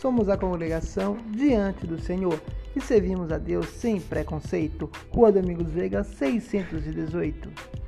somos a congregação diante do Senhor e servimos a Deus sem preconceito. Rua Domingos Veiga, 618.